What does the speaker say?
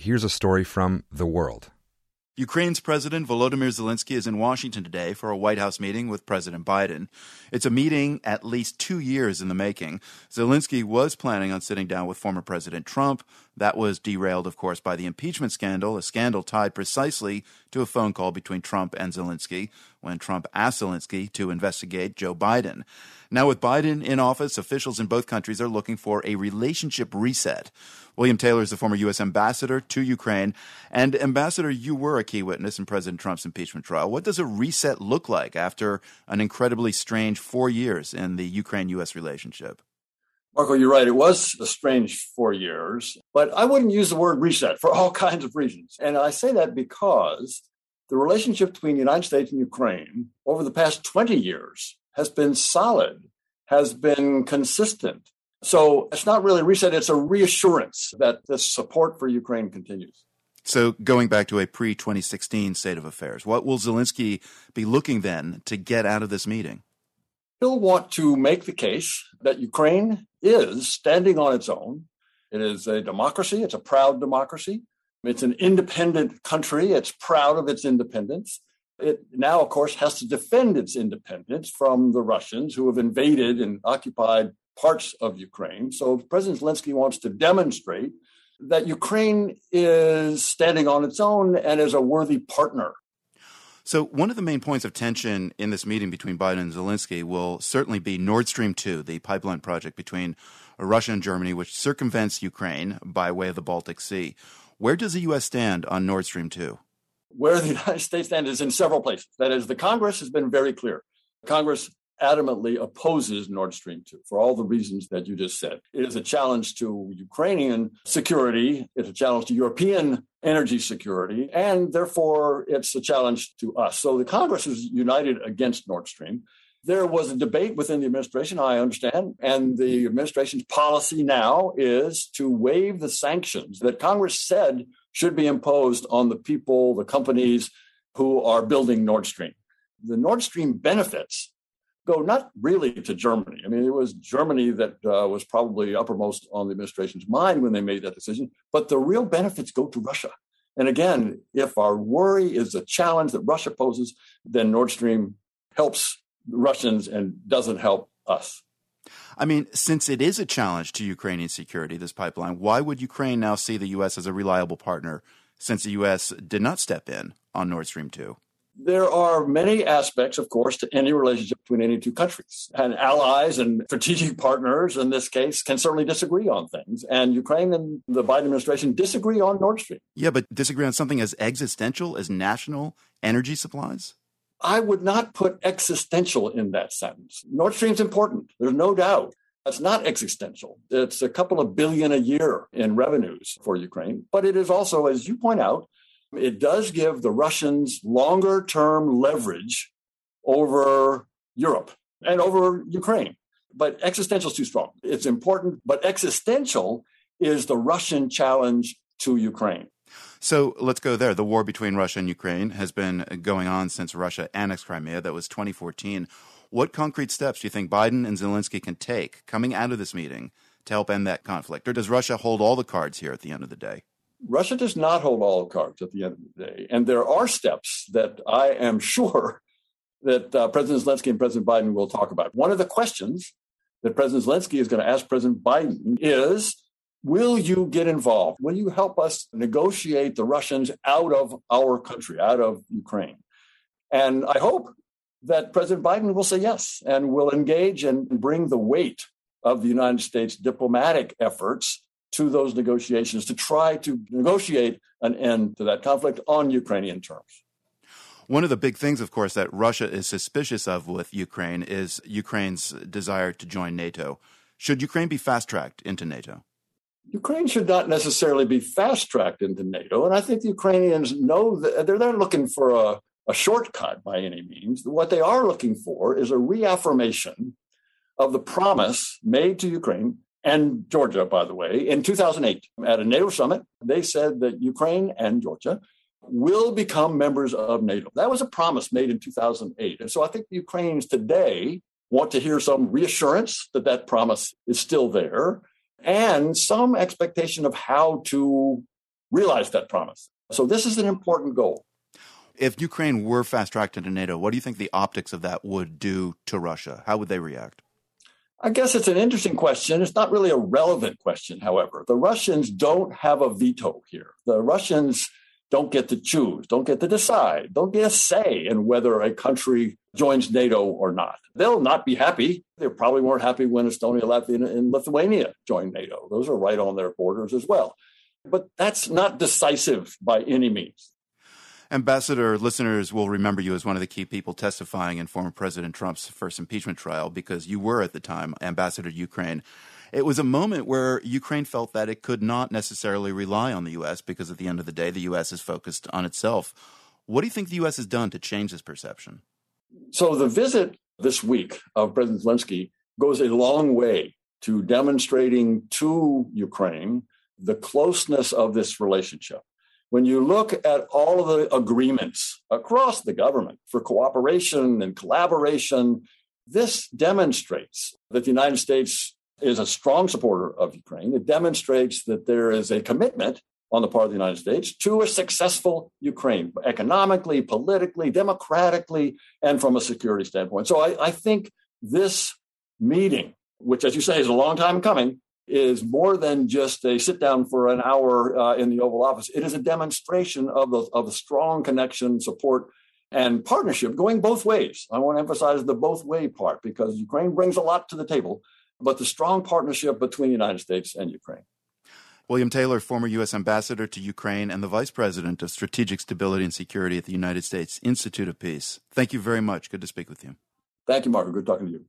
here's a story from The World. Ukraine's President Volodymyr Zelensky is in Washington today for a White House meeting with President Biden. It's a meeting at least two years in the making. Zelensky was planning on sitting down with former President Trump. That was derailed, of course, by the impeachment scandal, a scandal tied precisely to a phone call between Trump and Zelensky when Trump asked Zelensky to investigate Joe Biden. Now, with Biden in office, officials in both countries are looking for a relationship reset. William Taylor is the former U.S. ambassador to Ukraine. And, Ambassador, you were a key witness in President Trump's impeachment trial. What does a reset look like after an incredibly strange four years in the Ukraine U.S. relationship? Marco, you're right. It was a strange four years, but I wouldn't use the word reset for all kinds of reasons. And I say that because the relationship between the United States and Ukraine over the past 20 years has been solid, has been consistent. So it's not really reset, it's a reassurance that the support for Ukraine continues. So, going back to a pre 2016 state of affairs, what will Zelensky be looking then to get out of this meeting? He'll want to make the case that Ukraine is standing on its own. It is a democracy, it's a proud democracy. It's an independent country, it's proud of its independence. It now, of course, has to defend its independence from the Russians who have invaded and occupied parts of Ukraine. So President Zelensky wants to demonstrate that Ukraine is standing on its own and is a worthy partner. So, one of the main points of tension in this meeting between Biden and Zelensky will certainly be Nord Stream 2, the pipeline project between Russia and Germany, which circumvents Ukraine by way of the Baltic Sea. Where does the U.S. stand on Nord Stream 2? where the United States stands is in several places. That is, the Congress has been very clear. Congress adamantly opposes Nord Stream 2 for all the reasons that you just said. It is a challenge to Ukrainian security, it's a challenge to European energy security, and therefore it's a challenge to us. So the Congress is united against Nord Stream. There was a debate within the administration, I understand, and the administration's policy now is to waive the sanctions that Congress said should be imposed on the people, the companies who are building Nord Stream. The Nord Stream benefits go not really to Germany. I mean, it was Germany that uh, was probably uppermost on the administration's mind when they made that decision, but the real benefits go to Russia. And again, if our worry is the challenge that Russia poses, then Nord Stream helps Russians and doesn't help us. I mean, since it is a challenge to Ukrainian security, this pipeline, why would Ukraine now see the U.S. as a reliable partner since the U.S. did not step in on Nord Stream 2? There are many aspects, of course, to any relationship between any two countries. And allies and strategic partners, in this case, can certainly disagree on things. And Ukraine and the Biden administration disagree on Nord Stream. Yeah, but disagree on something as existential as national energy supplies? I would not put existential in that sentence. Nord Stream's important. There's no doubt. It's not existential. It's a couple of billion a year in revenues for Ukraine. But it is also, as you point out, it does give the Russians longer term leverage over Europe and over Ukraine. But existential is too strong. It's important, but existential is the Russian challenge to Ukraine. So let's go there. The war between Russia and Ukraine has been going on since Russia annexed Crimea. That was 2014. What concrete steps do you think Biden and Zelensky can take coming out of this meeting to help end that conflict? Or does Russia hold all the cards here at the end of the day? Russia does not hold all cards at the end of the day. And there are steps that I am sure that uh, President Zelensky and President Biden will talk about. One of the questions that President Zelensky is going to ask President Biden is Will you get involved? Will you help us negotiate the Russians out of our country, out of Ukraine? And I hope that President Biden will say yes and will engage and bring the weight of the United States diplomatic efforts to those negotiations to try to negotiate an end to that conflict on Ukrainian terms. One of the big things, of course, that Russia is suspicious of with Ukraine is Ukraine's desire to join NATO. Should Ukraine be fast tracked into NATO? Ukraine should not necessarily be fast tracked into NATO. And I think the Ukrainians know that they're not looking for a, a shortcut by any means. What they are looking for is a reaffirmation of the promise made to Ukraine and Georgia, by the way, in 2008 at a NATO summit. They said that Ukraine and Georgia will become members of NATO. That was a promise made in 2008. And so I think the Ukrainians today want to hear some reassurance that that promise is still there and some expectation of how to realize that promise. So this is an important goal. If Ukraine were fast tracked into NATO, what do you think the optics of that would do to Russia? How would they react? I guess it's an interesting question. It's not really a relevant question, however. The Russians don't have a veto here. The Russians don't get to choose, don't get to decide, don't get a say in whether a country joins NATO or not. They'll not be happy. They probably weren't happy when Estonia, Latvia, and Lithuania joined NATO. Those are right on their borders as well. But that's not decisive by any means. Ambassador, listeners will remember you as one of the key people testifying in former President Trump's first impeachment trial because you were at the time ambassador to Ukraine. It was a moment where Ukraine felt that it could not necessarily rely on the U.S. because at the end of the day, the U.S. is focused on itself. What do you think the U.S. has done to change this perception? So, the visit this week of President Zelensky goes a long way to demonstrating to Ukraine the closeness of this relationship when you look at all of the agreements across the government for cooperation and collaboration, this demonstrates that the United States is a strong supporter of Ukraine. It demonstrates that there is a commitment on the part of the United States to a successful Ukraine, economically, politically, democratically, and from a security standpoint. So I, I think this meeting, which, as you say, is a long time coming, is more than just a sit down for an hour uh, in the Oval Office. It is a demonstration of the, of a strong connection, support, and partnership going both ways. I want to emphasize the both way part because Ukraine brings a lot to the table, but the strong partnership between the United States and Ukraine. William Taylor, former U.S. Ambassador to Ukraine and the Vice President of Strategic Stability and Security at the United States Institute of Peace. Thank you very much. Good to speak with you. Thank you, Marco. Good talking to you.